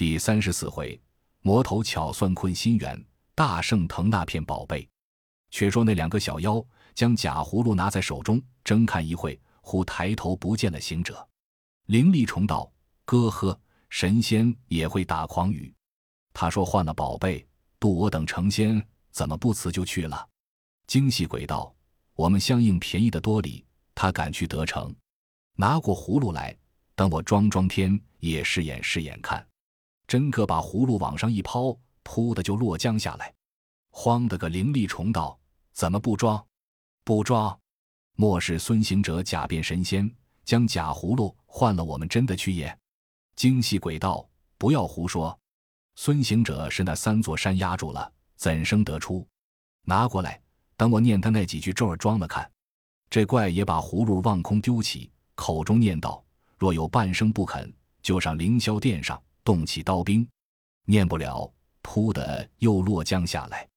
第三十四回，魔头巧算困心猿，大圣腾那片宝贝。却说那两个小妖将假葫芦拿在手中，睁看一会，忽抬头不见了行者。灵力重道：“哥呵，神仙也会打诳语。他说换了宝贝，渡我等成仙，怎么不辞就去了？”精细鬼道：“我们相应便宜的多哩，他敢去得逞？拿过葫芦来，等我装装天，也试验试验看。”真个把葫芦往上一抛，噗的就落江下来。慌得个灵力虫道：“怎么不装？不装？莫是孙行者假变神仙，将假葫芦换了我们真的去也？”精细鬼道：“不要胡说！孙行者是那三座山压住了，怎生得出？拿过来。”等我念他那几句咒儿，装了看。这怪也把葫芦望空丢起，口中念道：“若有半生不肯，就上凌霄殿上动起刀兵。”念不了，噗的又落江下来。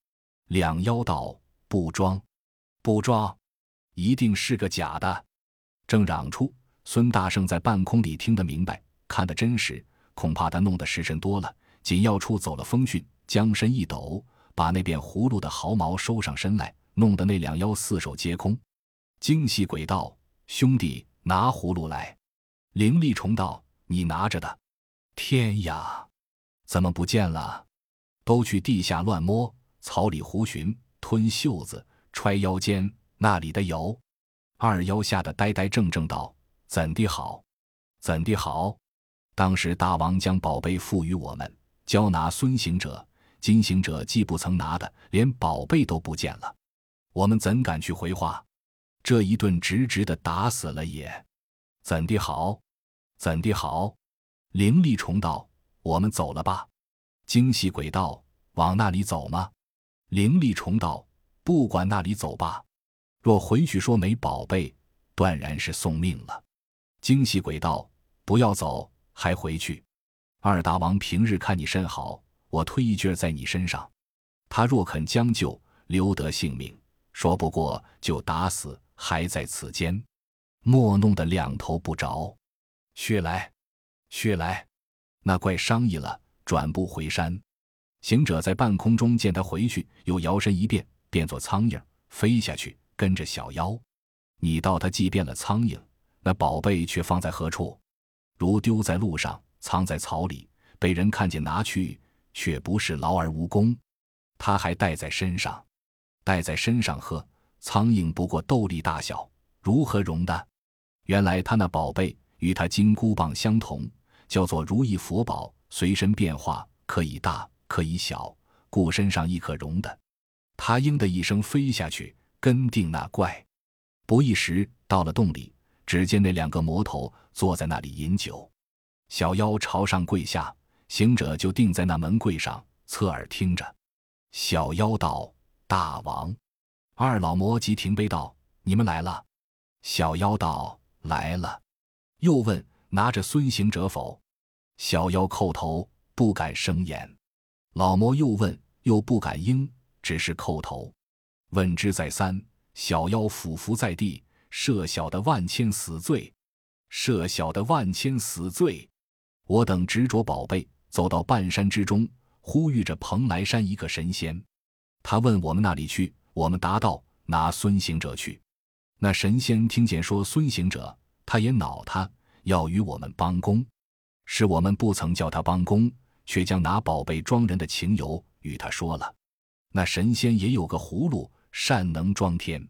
两妖道：“不装，不装，一定是个假的。”正嚷出，孙大圣在半空里听得明白，看得真实，恐怕他弄得时辰多了，紧要处走了风讯，将身一抖，把那变葫芦的毫毛收上身来。弄得那两妖四手皆空，精细鬼道：“兄弟，拿葫芦来。”灵力虫道：“你拿着的。”天呀，怎么不见了？都去地下乱摸，草里胡寻，吞袖子，揣腰间，那里的有？二妖吓得呆呆怔怔道：“怎的好？怎的好？当时大王将宝贝付予我们，交拿孙行者、金行者既不曾拿的，连宝贝都不见了。”我们怎敢去回话？这一顿直直的打死了也，怎的好？怎的好？灵力虫道：“我们走了吧。”精细鬼道：“往那里走吗？”灵力虫道：“不管那里走吧。若回去说没宝贝，断然是送命了。”精细鬼道：“不要走，还回去。二大王平日看你甚好，我推一句在你身上。他若肯将就，留得性命。”说不过就打死，还在此间，莫弄得两头不着。去来，去来！那怪商议了，转步回山。行者在半空中见他回去，又摇身一变，变作苍蝇飞下去，跟着小妖。你道他既变了苍蝇，那宝贝却放在何处？如丢在路上，藏在草里，被人看见拿去，却不是劳而无功。他还带在身上。带在身上呵，苍蝇不过豆粒大小，如何容的？原来他那宝贝与他金箍棒相同，叫做如意佛宝，随身变化，可以大，可以小，故身上亦可容的。他应的一声飞下去，跟定那怪。不一时到了洞里，只见那两个魔头坐在那里饮酒。小妖朝上跪下，行者就定在那门柜上，侧耳听着。小妖道。大王，二老魔即停杯道：“你们来了。”小妖道：“来了。”又问：“拿着孙行者否？”小妖叩头，不敢生言。老魔又问，又不敢应，只是叩头。问之再三，小妖俯伏在地，设小的万千死罪，设小的万千死罪。我等执着宝贝，走到半山之中，呼吁着蓬莱山一个神仙。他问我们那里去，我们答道：“拿孙行者去。”那神仙听见说孙行者，他也恼他，要与我们帮工。是我们不曾叫他帮工，却将拿宝贝装人的情由与他说了。那神仙也有个葫芦，善能装天。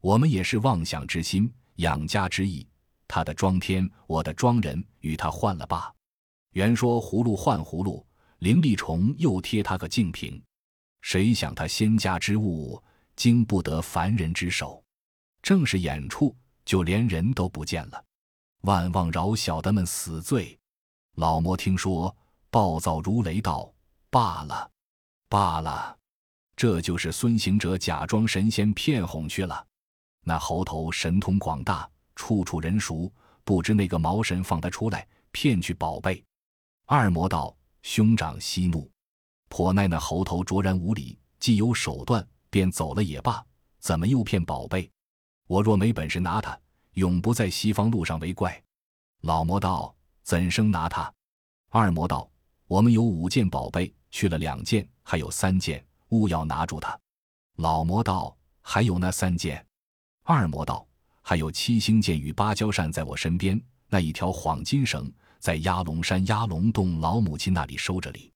我们也是妄想之心，养家之意。他的装天，我的装人，与他换了罢。原说葫芦换葫芦，灵力虫又贴他个净瓶。谁想他仙家之物，经不得凡人之手，正是眼处，就连人都不见了。万望饶小的们死罪。老魔听说，暴躁如雷道：“罢了，罢了，这就是孙行者假装神仙骗哄去了。那猴头神通广大，处处人熟，不知那个毛神放他出来骗去宝贝。”二魔道：“兄长息怒。”颇奈那猴头卓然无礼，既有手段，便走了也罢。怎么又骗宝贝？我若没本事拿他，永不在西方路上为怪。老魔道：“怎生拿他？”二魔道：“我们有五件宝贝，去了两件，还有三件，勿要拿住它。”老魔道：“还有那三件。”二魔道：“还有七星剑与芭蕉扇在我身边，那一条黄金绳在压龙山压龙洞老母亲那里收着哩。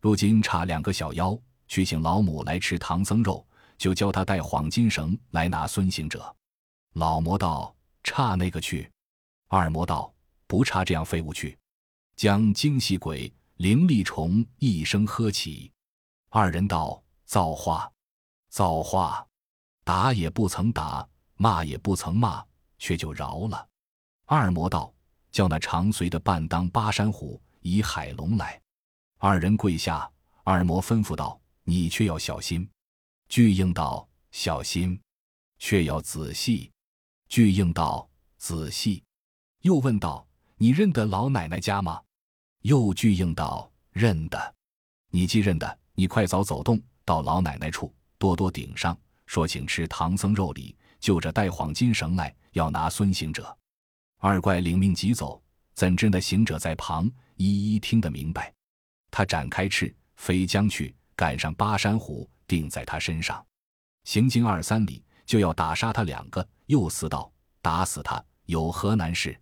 如今差两个小妖去请老母来吃唐僧肉，就叫他带黄金绳来拿孙行者。”老魔道：“差那个去。”二魔道：“不差这样废物去。”将精细鬼、灵力虫一声喝起。二人道：“造化，造化！打也不曾打。”骂也不曾骂，却就饶了。二魔道叫那长随的半当巴山虎以海龙来。二人跪下，二魔吩咐道：“你却要小心。”巨应道：“小心，却要仔细。”巨应道：“仔细。”又问道：“你认得老奶奶家吗？”又巨应道：“认得。”你既认得，你快早走动到老奶奶处，多多顶上，说请吃唐僧肉礼。就着带黄金绳来，要拿孙行者。二怪领命急走，怎知那行者在旁一一听得明白。他展开翅飞将去，赶上巴山虎，定在他身上。行经二三里，就要打杀他两个。又思道：打死他有何难事？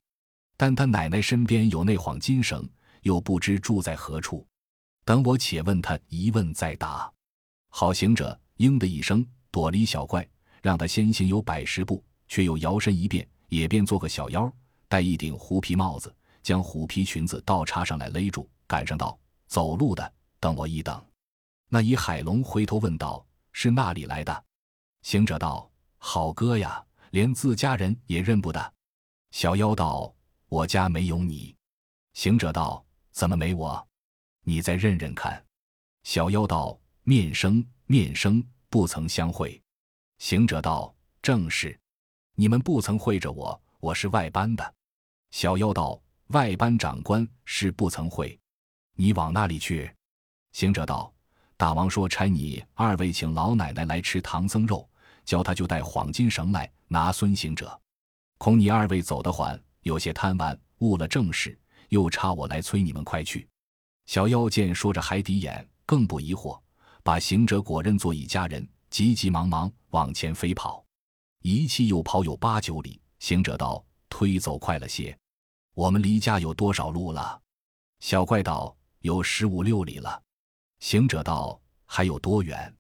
但他奶奶身边有那幌金绳，又不知住在何处。等我且问他一问再答。好行者应的一声，躲离小怪。让他先行有百十步，却又摇身一变，也变做个小妖，戴一顶狐皮帽子，将虎皮裙子倒插上来勒住，赶上道：“走路的，等我一等。”那以海龙回头问道：“是那里来的？”行者道：“好哥呀，连自家人也认不得。”小妖道：“我家没有你。”行者道：“怎么没我？你再认认看。”小妖道：“面生面生，不曾相会。”行者道：“正是，你们不曾会着我，我是外班的。”小妖道：“外班长官是不曾会，你往那里去？”行者道：“大王说差你二位请老奶奶来吃唐僧肉，叫他就带黄金绳来拿孙行者。恐你二位走得缓，有些贪玩，误了正事，又差我来催你们快去。”小妖见说着海底眼，更不疑惑，把行者果认作一家人。急急忙忙往前飞跑，一气又跑有八九里。行者道：“推走快了些，我们离家有多少路了？”小怪道：“有十五六里了。”行者道：“还有多远？”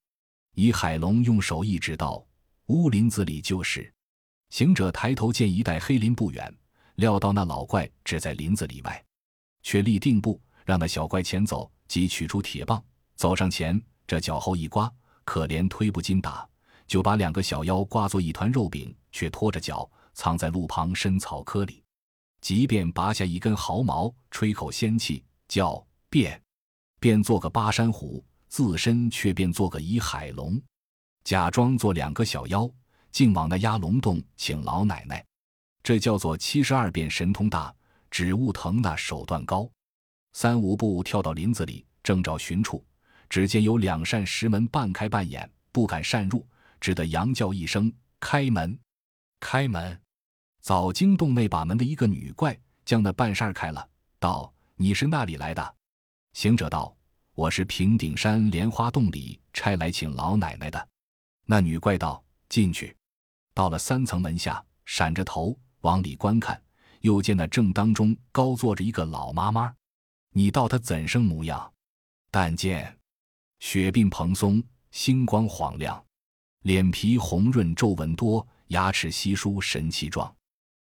以海龙用手一指道：“乌林子里就是。”行者抬头见一带黑林不远，料到那老怪只在林子里外，却立定步，让那小怪前走，即取出铁棒，走上前，这脚后一刮。可怜推不进打，就把两个小妖挂作一团肉饼，却拖着脚藏在路旁深草窠里。即便拔下一根毫毛，吹口仙气，叫变，变做个巴山虎，自身却变做个倚海龙，假装做两个小妖，竟往那压龙洞请老奶奶。这叫做七十二变神通大，指物腾那手段高。三五步跳到林子里，正找寻处。只见有两扇石门半开半掩，不敢擅入，只得扬叫一声：“开门，开门！”早惊动那把门的一个女怪，将那半扇开了，道：“你是那里来的？”行者道：“我是平顶山莲花洞里差来请老奶奶的。”那女怪道：“进去。”到了三层门下，闪着头往里观看，又见那正当中高坐着一个老妈妈。你道她怎生模样？但见。雪鬓蓬松，星光晃亮，脸皮红润，皱纹多，牙齿稀疏，神气壮，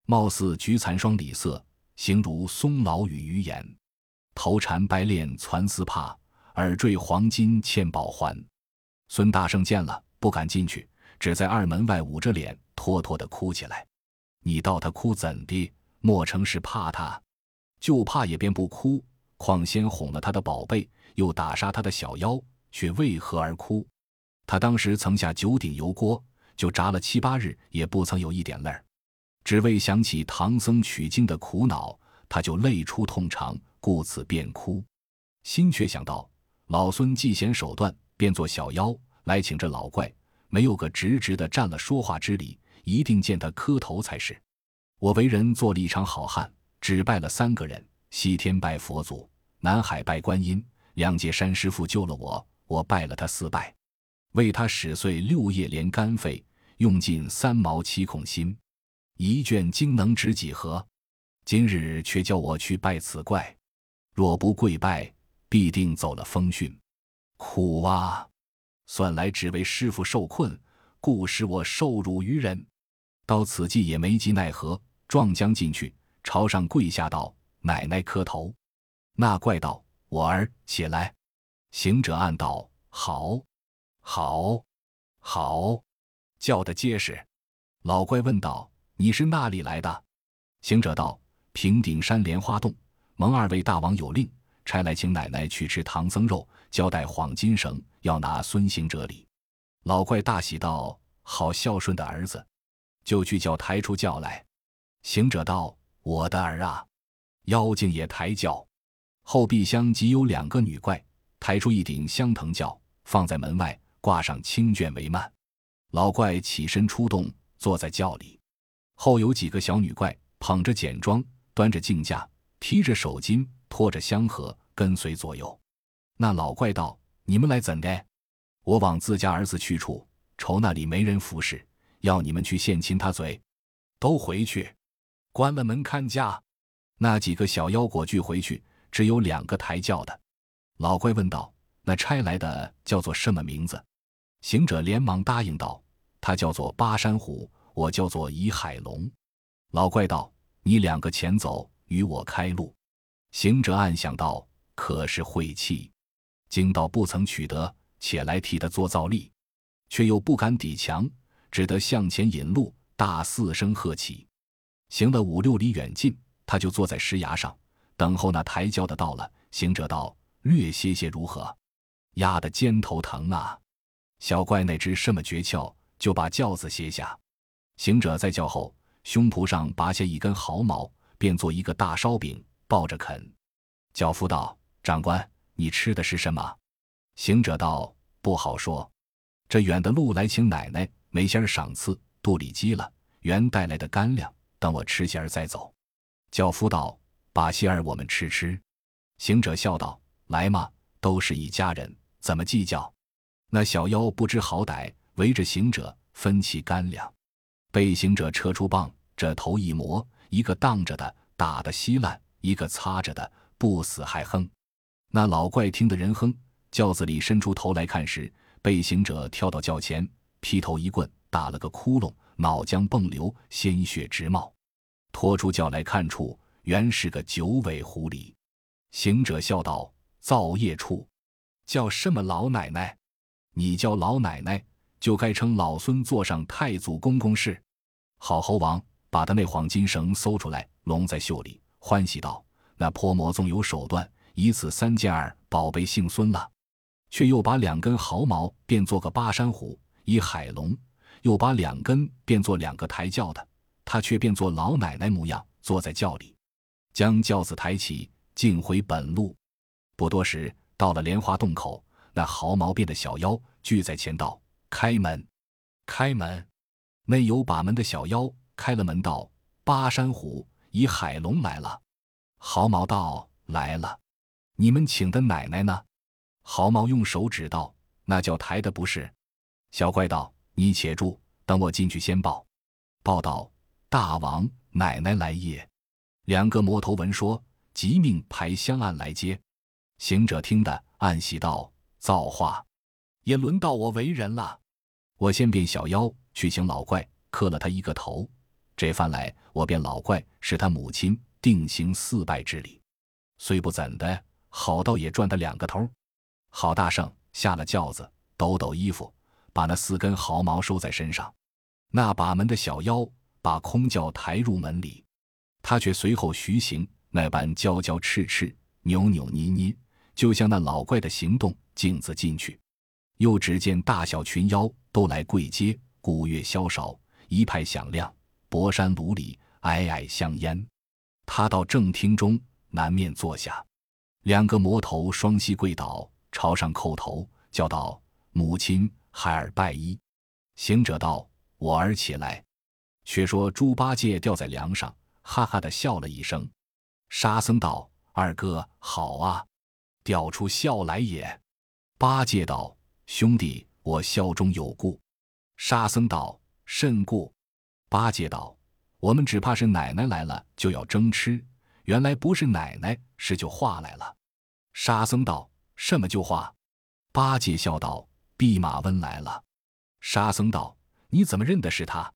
貌似菊残霜里色，形如松老与鱼眼。头缠白链攒丝帕，耳坠黄金嵌宝环。孙大圣见了，不敢进去，只在二门外捂着脸，拖拖的哭起来。你道他哭怎的？莫成是怕他？就怕也便不哭，况先哄了他的宝贝，又打杀他的小妖。却为何而哭？他当时曾下九鼎油锅，就炸了七八日，也不曾有一点泪儿。只为想起唐僧取经的苦恼，他就泪出痛肠，故此便哭。心却想到老孙既显手段，变作小妖来请这老怪，没有个直直的占了说话之理，一定见他磕头才是。我为人做了一场好汉，只拜了三个人：西天拜佛祖，南海拜观音，两界山师傅救了我，我拜了他四拜，为他使碎六叶连肝肺，用尽三毛七孔心，一卷经能值几何？今日却叫我去拜此怪，若不跪拜，必定走了风讯，苦啊！算来只为师傅受困，故使我受辱于人。到此际也没及奈何，撞将进去，朝上跪下道：“奶奶磕头。”那怪道：“我儿起来。”行者暗道：“好，好，好，叫得结实。”老怪问道：“你是那里来的？”行者道：“平顶山莲花洞，蒙二位大王有令，差来请奶奶去吃唐僧肉，交代黄金绳，要拿孙行者礼。”老怪大喜道：“好孝顺的儿子。”就去叫抬出轿来，行者道：“我的儿啊！”妖精也抬轿，后壁厢即有两个女怪，抬出一顶香藤轿，放在门外，挂上青绢帷幔。老怪起身出动，坐在轿里。后有几个小女怪，捧着简装，端着镜架，提着手巾，拖着香盒，跟随左右。那老怪道：“你们来怎的？我往自家儿子去处，愁那里没人服侍。”要你们去献亲他嘴，都回去，关了门看家。那几个小妖果聚回去，只有两个抬轿的。老怪问道：“那差来的叫做什么名字？”行者连忙答应道：“他叫做巴山虎，我叫做倚海龙。”老怪道：“你两个前走，与我开路。”行者暗想道：“可是晦气，惊道不曾取得，且来替他做造例，却又不敢抵强。”只得向前引路，大四声喝起。行了五六里远近，他就坐在石崖上，等候那抬轿的到了。行者道：“略歇歇如何？”压得肩头疼啊！小怪那知什么诀窍，就把轿子歇下。行者在轿后，胸脯上拔下一根毫毛，便做一个大烧饼，抱着啃。轿夫道：“长官，你吃的是什么？”行者道：“不好说。这远的路来请奶奶。”没仙儿赏赐，肚里饥了，原带来的干粮，等我吃些儿再走。教夫道：“把些儿我们吃吃。”行者笑道：“来嘛，都是一家人，怎么计较？”那小妖不知好歹，围着行者分起干粮，被行者撤出棒，这头一磨，一个荡着的打得稀烂，一个擦着的不死还哼。那老怪听得人哼，轿子里伸出头来看时，被行者跳到轿前。劈头一棍打了个窟窿，脑浆迸流，鲜血直冒。拖出轿来看处，原是个九尾狐狸。行者笑道：“造业处，叫什么老奶奶？你叫老奶奶，就该称老孙坐上太祖公公事。”好猴王把他那黄金绳搜出来，拢在袖里，欢喜道：“那泼魔纵有手段，以此三件儿宝贝姓孙了。”却又把两根毫毛变做个巴山虎。以海龙又把两根变作两个抬轿的，他却变作老奶奶模样，坐在轿里，将轿子抬起，径回本路。不多时，到了莲花洞口，那毫毛变的小妖聚在前道：“开门，开门！”内有把门的小妖开了门道：“巴山虎以海龙来了。”毫毛道：“来了，你们请的奶奶呢？”毫毛用手指道：“那叫抬的不是。”小怪道：“你且住，等我进去先报。”报道：“大王奶奶来也。”两个魔头闻说，即命排香案来接。行者听得，暗喜道：“造化，也轮到我为人了。我先变小妖去请老怪，磕了他一个头。这番来，我变老怪是他母亲，定行四拜之礼。虽不怎的，好到也赚他两个头。郝大圣下了轿子，抖抖衣服。”把那四根毫毛收在身上，那把门的小妖把空轿抬入门里，他却随后徐行，那般娇娇赤赤、扭扭捏捏，就像那老怪的行动，径自进去。又只见大小群妖都来跪接，鼓乐萧韶，一派响亮，博山炉里霭霭香烟。他到正厅中南面坐下，两个魔头双膝跪倒，朝上叩头，叫道：“母亲。”孩儿拜一，行者道：“我儿起来。”却说猪八戒吊在梁上，哈哈的笑了一声。沙僧道：“二哥好啊，掉出笑来也。八戒道：“兄弟，我笑中有故。”沙僧道：“甚故？”八戒道：“我们只怕是奶奶来了就要争吃，原来不是奶奶，是就化来了。”沙僧道：“什么就化？”八戒笑道：“弼马温来了。”沙僧道：“你怎么认得是他？”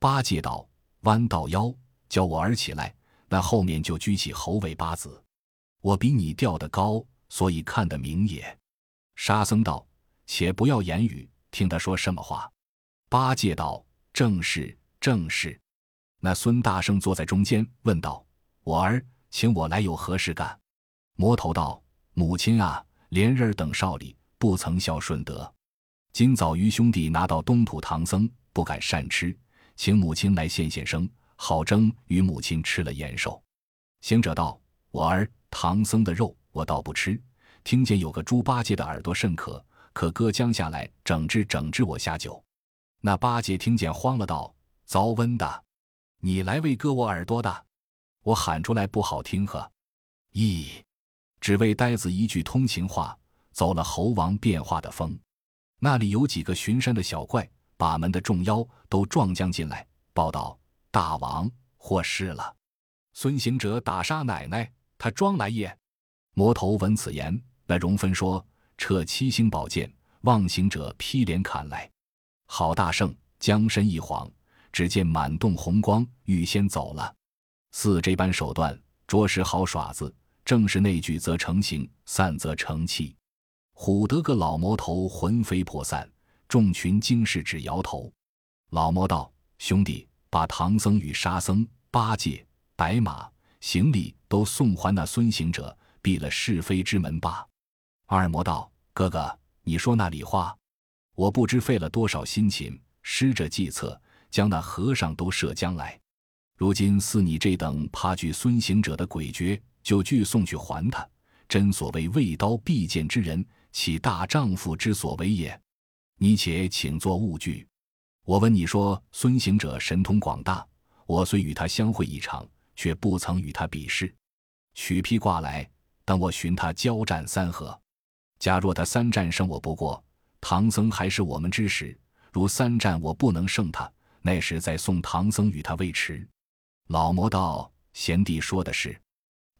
八戒道：“弯道腰，叫我儿起来，那后面就举起猴尾八字。”我比你吊得高，所以看得明也。沙僧道：“且不要言语，听他说什么话。”八戒道：“正是，正是。”那孙大圣坐在中间，问道：“我儿，请我来有何事干？”魔头道：“母亲啊，连日等少里不曾孝顺德，今早于兄弟拿到东土唐僧，不敢善吃，请母亲来现现生，好蒸与母亲吃了延寿。”行者道：“我儿。”唐僧的肉我倒不吃，听见有个猪八戒的耳朵甚可，可割将下来整治整治我下酒。那八戒听见慌了，道：“遭瘟的，你来为割我耳朵的？”我喊出来不好听呵，咦，只为呆子一句通情话，走了猴王变化的风。那里有几个巡山的小怪，把门的众妖都撞将进来，报道：“大王获释了，孙行者打杀奶奶。”他装来也。魔头闻此言，那容分说：“撤七星宝剑，望行者劈脸砍来。”郝大圣将身一晃，只见满洞红光，预先走了。似这般手段，着实好耍子。正是内聚则成形，散则成气。唬得个老魔头魂飞魄散，众群惊士只摇头。老魔道：“兄弟，把唐僧与沙僧、八戒、白马。”行李都送还那孙行者，闭了是非之门罢。二魔道：“哥哥，你说那里话？我不知费了多少辛勤，施着计策，将那和尚都射将来。如今似你这等怕惧孙行者的诡谲，就拒送去还他。真所谓畏刀必剑之人，岂大丈夫之所为也？你且请坐勿惧。我闻你说孙行者神通广大，我虽与他相会一场。”却不曾与他比试，取披挂来，等我寻他交战三合。假若他三战胜我不过，唐僧还是我们之时；如三战我不能胜他，那时再送唐僧与他未迟。老魔道：“贤弟说的是，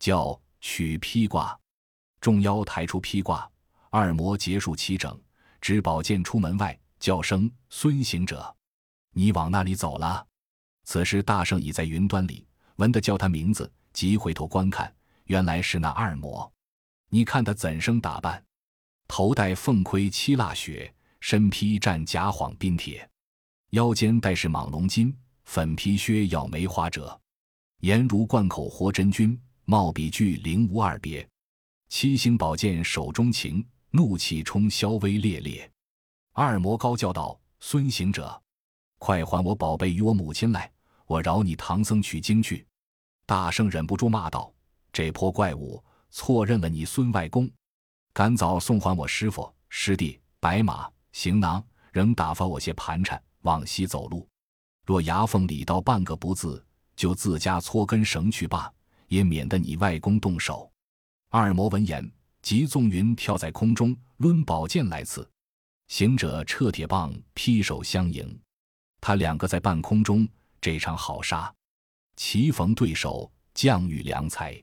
叫取披挂。”众妖抬出披挂，二魔结束齐整，执宝剑出门外，叫声：“孙行者，你往那里走了？”此时大圣已在云端里。闻得叫他名字，即回头观看，原来是那二魔。你看他怎生打扮？头戴凤盔七蜡雪，身披战甲晃冰铁，腰间带是蟒龙金，粉皮靴咬梅花褶，颜如贯口活真君，貌比巨灵无二别。七星宝剑手中擎，怒气冲霄威烈烈。二魔高叫道：“孙行者，快还我宝贝与我母亲来！我饶你唐僧取经去。”大圣忍不住骂道：“这泼怪物，错认了你孙外公，赶早送还我师傅、师弟、白马、行囊，仍打发我些盘缠往西走路。若牙缝里到半个不字，就自家搓根绳去罢，也免得你外公动手。”二魔闻言，即纵云跳在空中，抡宝剑来刺。行者撤铁棒，劈手相迎。他两个在半空中，这场好杀。棋逢对手，将遇良才；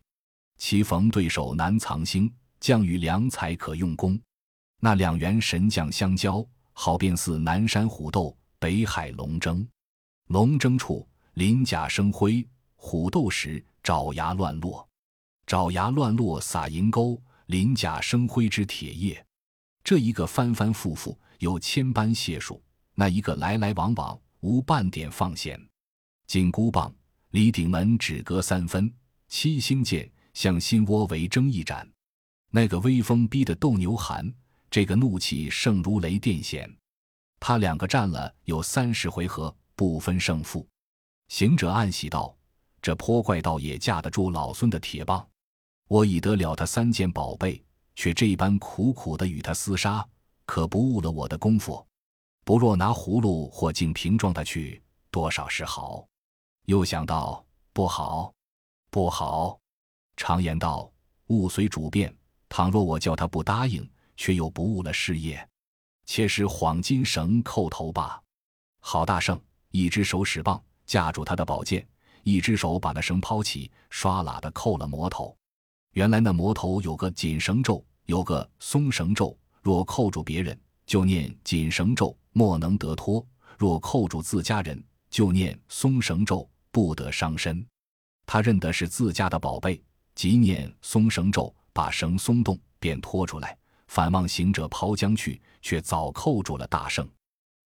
棋逢对手难藏心，将遇良才可用功。那两员神将相交，好便似南山虎斗，北海龙争。龙争处，鳞甲生辉；虎斗时，爪牙乱落。爪牙乱落撒银钩，鳞甲生辉之铁叶。这一个翻翻覆覆，有千般解数；那一个来来往往，无半点放闲。紧箍棒。离顶门只隔三分，七星剑向心窝围争一斩。那个威风逼得斗牛寒，这个怒气胜如雷电显。他两个战了有三十回合，不分胜负。行者暗喜道：“这泼怪倒也架得住老孙的铁棒。我已得了他三件宝贝，却这般苦苦的与他厮杀，可不误了我的功夫。不若拿葫芦或净瓶装他去，多少是好。”又想到不好，不好。常言道：“物随主变。倘若我叫他不答应，却又不误了事业，且使幌金绳扣头吧。郝大圣一只手使棒架住他的宝剑，一只手把那绳抛起，唰喇的扣了魔头。原来那魔头有个紧绳咒，有个松绳咒。若扣住别人，就念紧绳咒，莫能得脱；若扣住自家人，就念松绳咒，不得伤身。他认得是自家的宝贝，即念松绳咒，把绳松动，便拖出来。反望行者抛将去，却早扣住了大圣。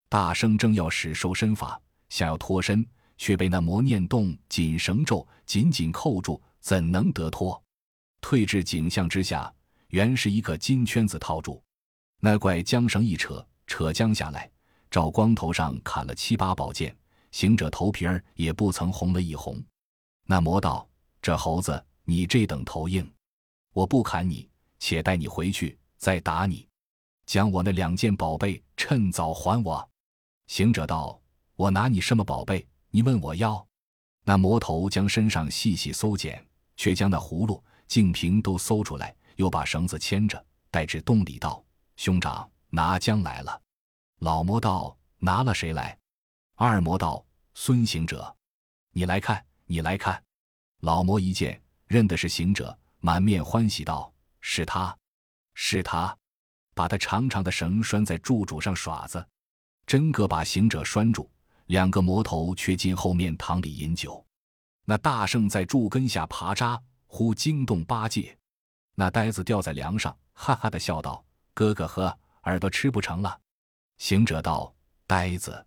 大圣正要使收身法，想要脱身，却被那魔念动紧绳咒紧紧扣住，怎能得脱？退至景象之下，原是一个金圈子套住。那怪缰绳一扯，扯将下来，照光头上砍了七八宝剑，行者头皮儿也不曾红了一红。那魔道：“这猴子，你这等头硬，我不砍你，且带你回去再打你。将我那两件宝贝趁早还我。”行者道：“我拿你什么宝贝？你问我要？”那魔头将身上细细搜检，却将那葫芦、净瓶都搜出来，又把绳子牵着，带至洞里道。兄长拿将来了，老魔道拿了谁来？二魔道孙行者，你来看，你来看。老魔一见认的是行者，满面欢喜道：“是他，是他！”把他长长的绳拴在柱柱上耍子，真个把行者拴住。两个魔头却进后面堂里饮酒。那大圣在柱根下爬扎，忽惊动八戒。那呆子吊在梁上，哈哈的笑道。哥哥呵耳朵吃不成了，行者道：“呆子，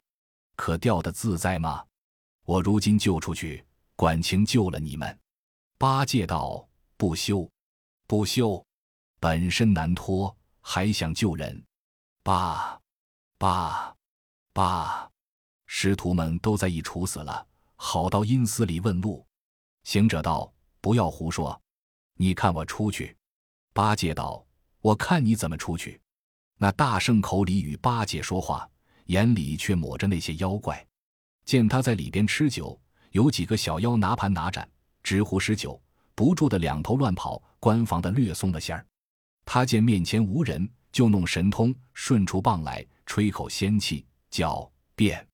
可掉的自在吗？我如今救出去，管情救了你们。”八戒道：“不休，不休，本身难脱，还想救人？八，八，八！师徒们都在一处死了，好到阴司里问路。”行者道：“不要胡说，你看我出去。”八戒道。我看你怎么出去？那大圣口里与八戒说话，眼里却抹着那些妖怪。见他在里边吃酒，有几个小妖拿盘拿盏，直呼施酒，不住的两头乱跑，关防的略松了线儿。他见面前无人，就弄神通，顺出棒来，吹口仙气，叫变，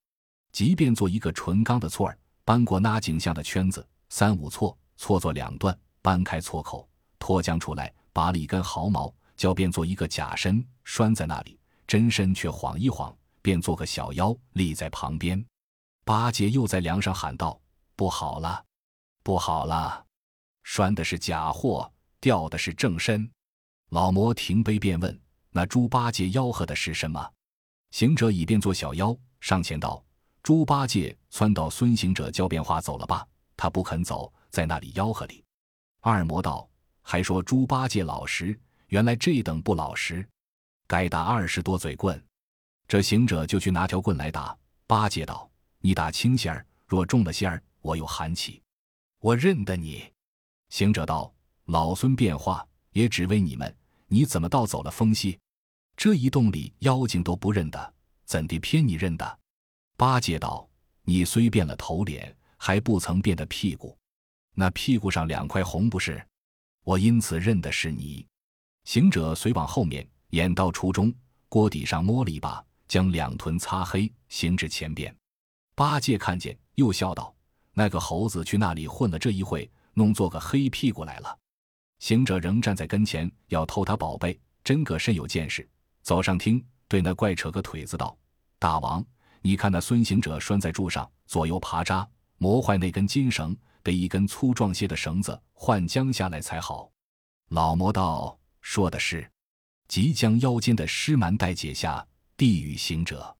即便做一个纯钢的错儿，搬过那景象的圈子，三五错，撮作两段，搬开撮口，脱将出来，拔了一根毫毛。叫变做一个假身拴在那里，真身却晃一晃，便做个小妖立在旁边。八戒又在梁上喊道：“不好了，不好了！拴的是假货，吊的是正身。”老魔停杯便问：“那猪八戒吆喝的是什么？”行者已变作小妖，上前道：“猪八戒窜到孙行者教变化走了吧？他不肯走，在那里吆喝里。”二魔道：“还说猪八戒老实。”原来这等不老实，该打二十多嘴棍。这行者就去拿条棍来打。八戒道：“你打轻些儿，若重了些儿，我又喊起。我认得你。”行者道：“老孙变化也只为你们，你怎么倒走了风息？这一洞里妖精都不认得，怎地偏你认得？”八戒道：“你虽变了头脸，还不曾变得屁股。那屁股上两块红不是？我因此认的是你。”行者随往后面，眼到初中，锅底上摸了一把，将两臀擦黑，行至前边。八戒看见，又笑道：“那个猴子去那里混了这一会，弄做个黑屁股来了。”行者仍站在跟前，要偷他宝贝，真个甚有见识。走上厅，对那怪扯个腿子道：“大王，你看那孙行者拴在柱上，左右爬扎，磨坏那根金绳，得一根粗壮些的绳子换将下来才好。”老魔道。说的是，即将腰间的尸蛮带解下，递与行者。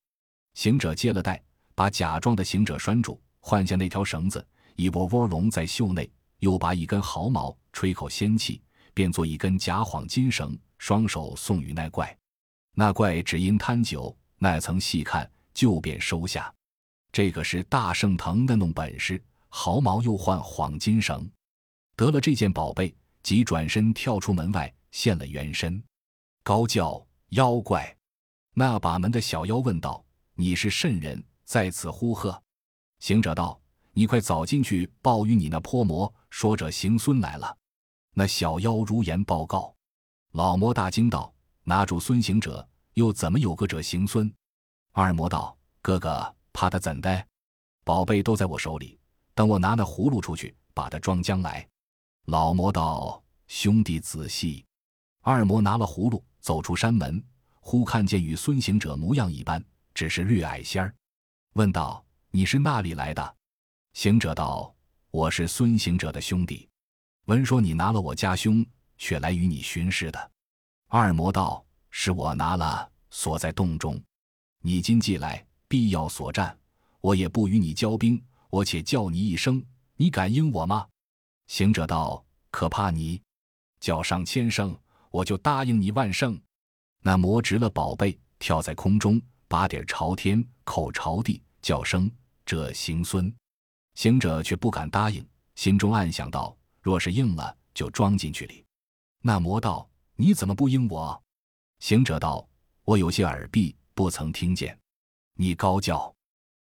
行者接了带，把假装的行者拴住，换下那条绳子，一窝窝龙在袖内，又拔一根毫毛，吹口仙气，变作一根假幌金绳，双手送与那怪。那怪只因贪酒，那曾细看，就便收下。这个是大圣腾的弄本事，毫毛又换晃金绳，得了这件宝贝，即转身跳出门外。现了原身，高叫妖怪。那把门的小妖问道：“你是甚人，在此呼喝？”行者道：“你快早进去报与你那泼魔，说着行孙来了。”那小妖如言报告。老魔大惊道：“拿住孙行者，又怎么有个者行孙？”二魔道：“哥哥，怕他怎的？宝贝都在我手里，等我拿那葫芦出去，把它装将来。”老魔道：“兄弟仔细。”二魔拿了葫芦，走出山门，忽看见与孙行者模样一般，只是略矮些儿，问道：“你是那里来的？”行者道：“我是孙行者的兄弟，闻说你拿了我家兄。”却来与你巡视的，二魔道是我拿了，锁在洞中。你今既来，必要所战，我也不与你交兵。我且叫你一声，你敢应我吗？行者道：可怕你，叫上千声，我就答应你万声。那魔执了宝贝，跳在空中，把底朝天，口朝地，叫声这行孙。行者却不敢答应，心中暗想道：若是应了，就装进去里。那魔道：“你怎么不应我？”行者道：“我有些耳闭，不曾听见。”你高叫，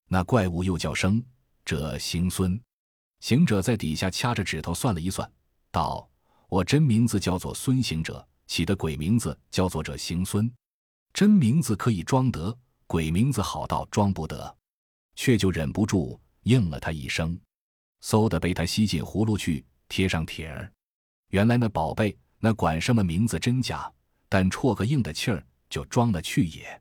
那怪物又叫声：“这行孙。”行者在底下掐着指头算了一算，道：“我真名字叫做孙行者，起的鬼名字叫做这行孙。真名字可以装得，鬼名字好到装不得，却就忍不住应了他一声，嗖的被他吸进葫芦去，贴上铁儿。原来那宝贝。”那管什么名字真假，但戳个硬的气儿就装了去也。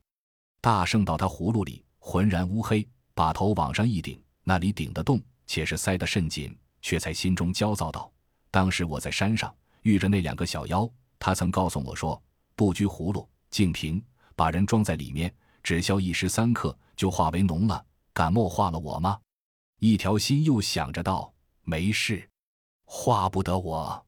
大圣到他葫芦里，浑然乌黑，把头往上一顶，那里顶得动，且是塞得甚紧，却才心中焦躁道：“当时我在山上遇着那两个小妖，他曾告诉我说，不拘葫芦，净瓶，把人装在里面，只消一时三刻，就化为脓了。敢莫化了我吗？”一条心又想着道：“没事，化不得我。”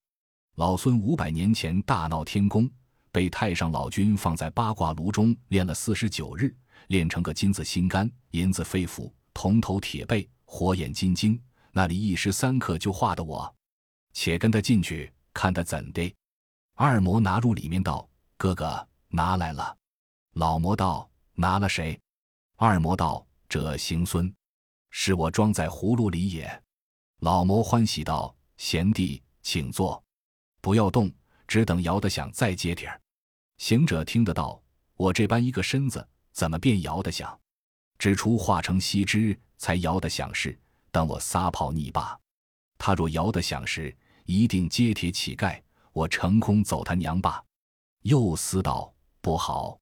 老孙五百年前大闹天宫，被太上老君放在八卦炉中炼了四十九日，炼成个金子心肝、银子肺腑、铜头铁背、火眼金睛，那里一时三刻就化的我，且跟他进去看他怎的。二魔拿入里面道：“哥哥拿来了。”老魔道：“拿了谁？”二魔道：“这行孙，是我装在葫芦里也。”老魔欢喜道：“贤弟，请坐。”不要动，只等摇得响再接底儿。行者听得到，我这般一个身子，怎么便摇得响？只除化成锡枝，才摇得响是。等我撒泡泥罢。他若摇得响时，一定揭铁乞丐，我成空走他娘罢。又思道：不好，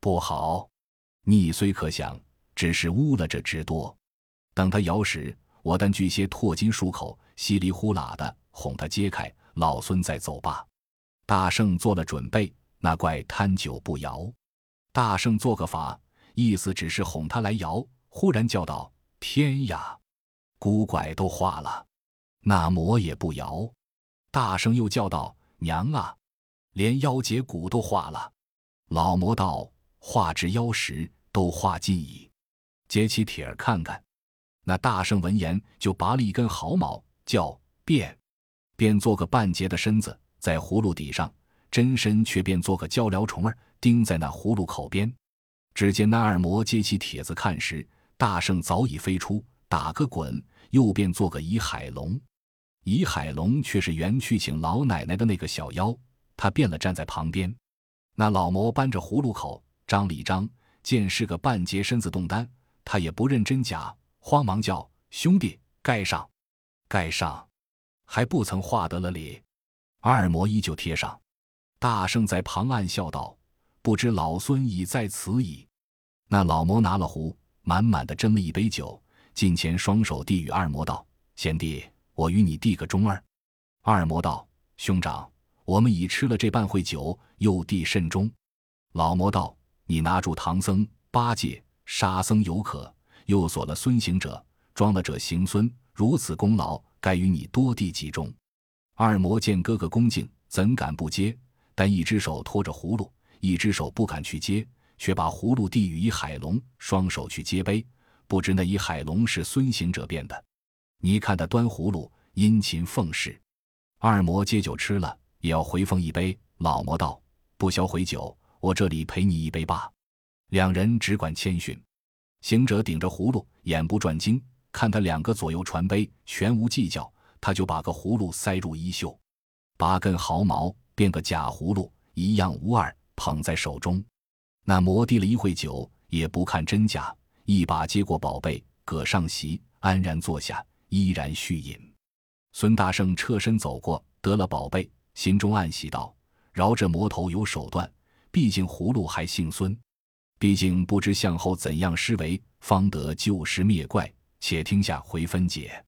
不好！逆虽可想，只是污了这之多。等他摇时，我但锯些唾金漱口，稀里呼啦的哄他揭开。老孙再走罢。大圣做了准备，那怪贪酒不摇。大圣做个法，意思只是哄他来摇。忽然叫道：“天呀，古拐都化了，那魔也不摇。”大圣又叫道：“娘啊，连腰结骨都化了。”老魔道：“化至腰时都化尽矣。”揭起铁儿看看。那大圣闻言，就拔了一根毫毛，叫变。变做个半截的身子在葫芦底上，真身却变做个鹪鹩虫儿，钉在那葫芦口边。只见那二魔接起帖子看时，大圣早已飞出，打个滚，又变做个倚海龙。倚海龙却是原去请老奶奶的那个小妖，他变了站在旁边。那老魔扳着葫芦口，张了一张，见是个半截身子动丹，他也不认真假，慌忙叫兄弟盖上，盖上。还不曾画得了礼，二魔依旧贴上。大圣在旁暗笑道：“不知老孙已在此矣。”那老魔拿了壶，满满的斟了一杯酒，近前双手递与二魔道：“贤弟，我与你递个中二。”二魔道：“兄长，我们已吃了这半会酒，又递甚中？”老魔道：“你拿住唐僧、八戒、沙僧有可，又锁了孙行者，装了这行孙，如此功劳。”该与你多递几盅。二魔见哥哥恭敬，怎敢不接？但一只手托着葫芦，一只手不敢去接，却把葫芦递与一海龙，双手去接杯。不知那一海龙是孙行者变的。你看他端葫芦，殷勤奉事。二魔接酒吃了，也要回奉一杯。老魔道：“不消回酒，我这里陪你一杯罢。”两人只管谦逊。行者顶着葫芦，眼不转睛。看他两个左右传杯，全无计较，他就把个葫芦塞入衣袖。拔根毫毛，变个假葫芦，一样无二，捧在手中。那魔低了一会酒，也不看真假，一把接过宝贝，搁上席，安然坐下，依然续饮。孙大圣侧身走过，得了宝贝，心中暗喜道：“饶这魔头有手段，毕竟葫芦还姓孙，毕竟不知向后怎样施为，方得救时灭怪。且听下回分解。”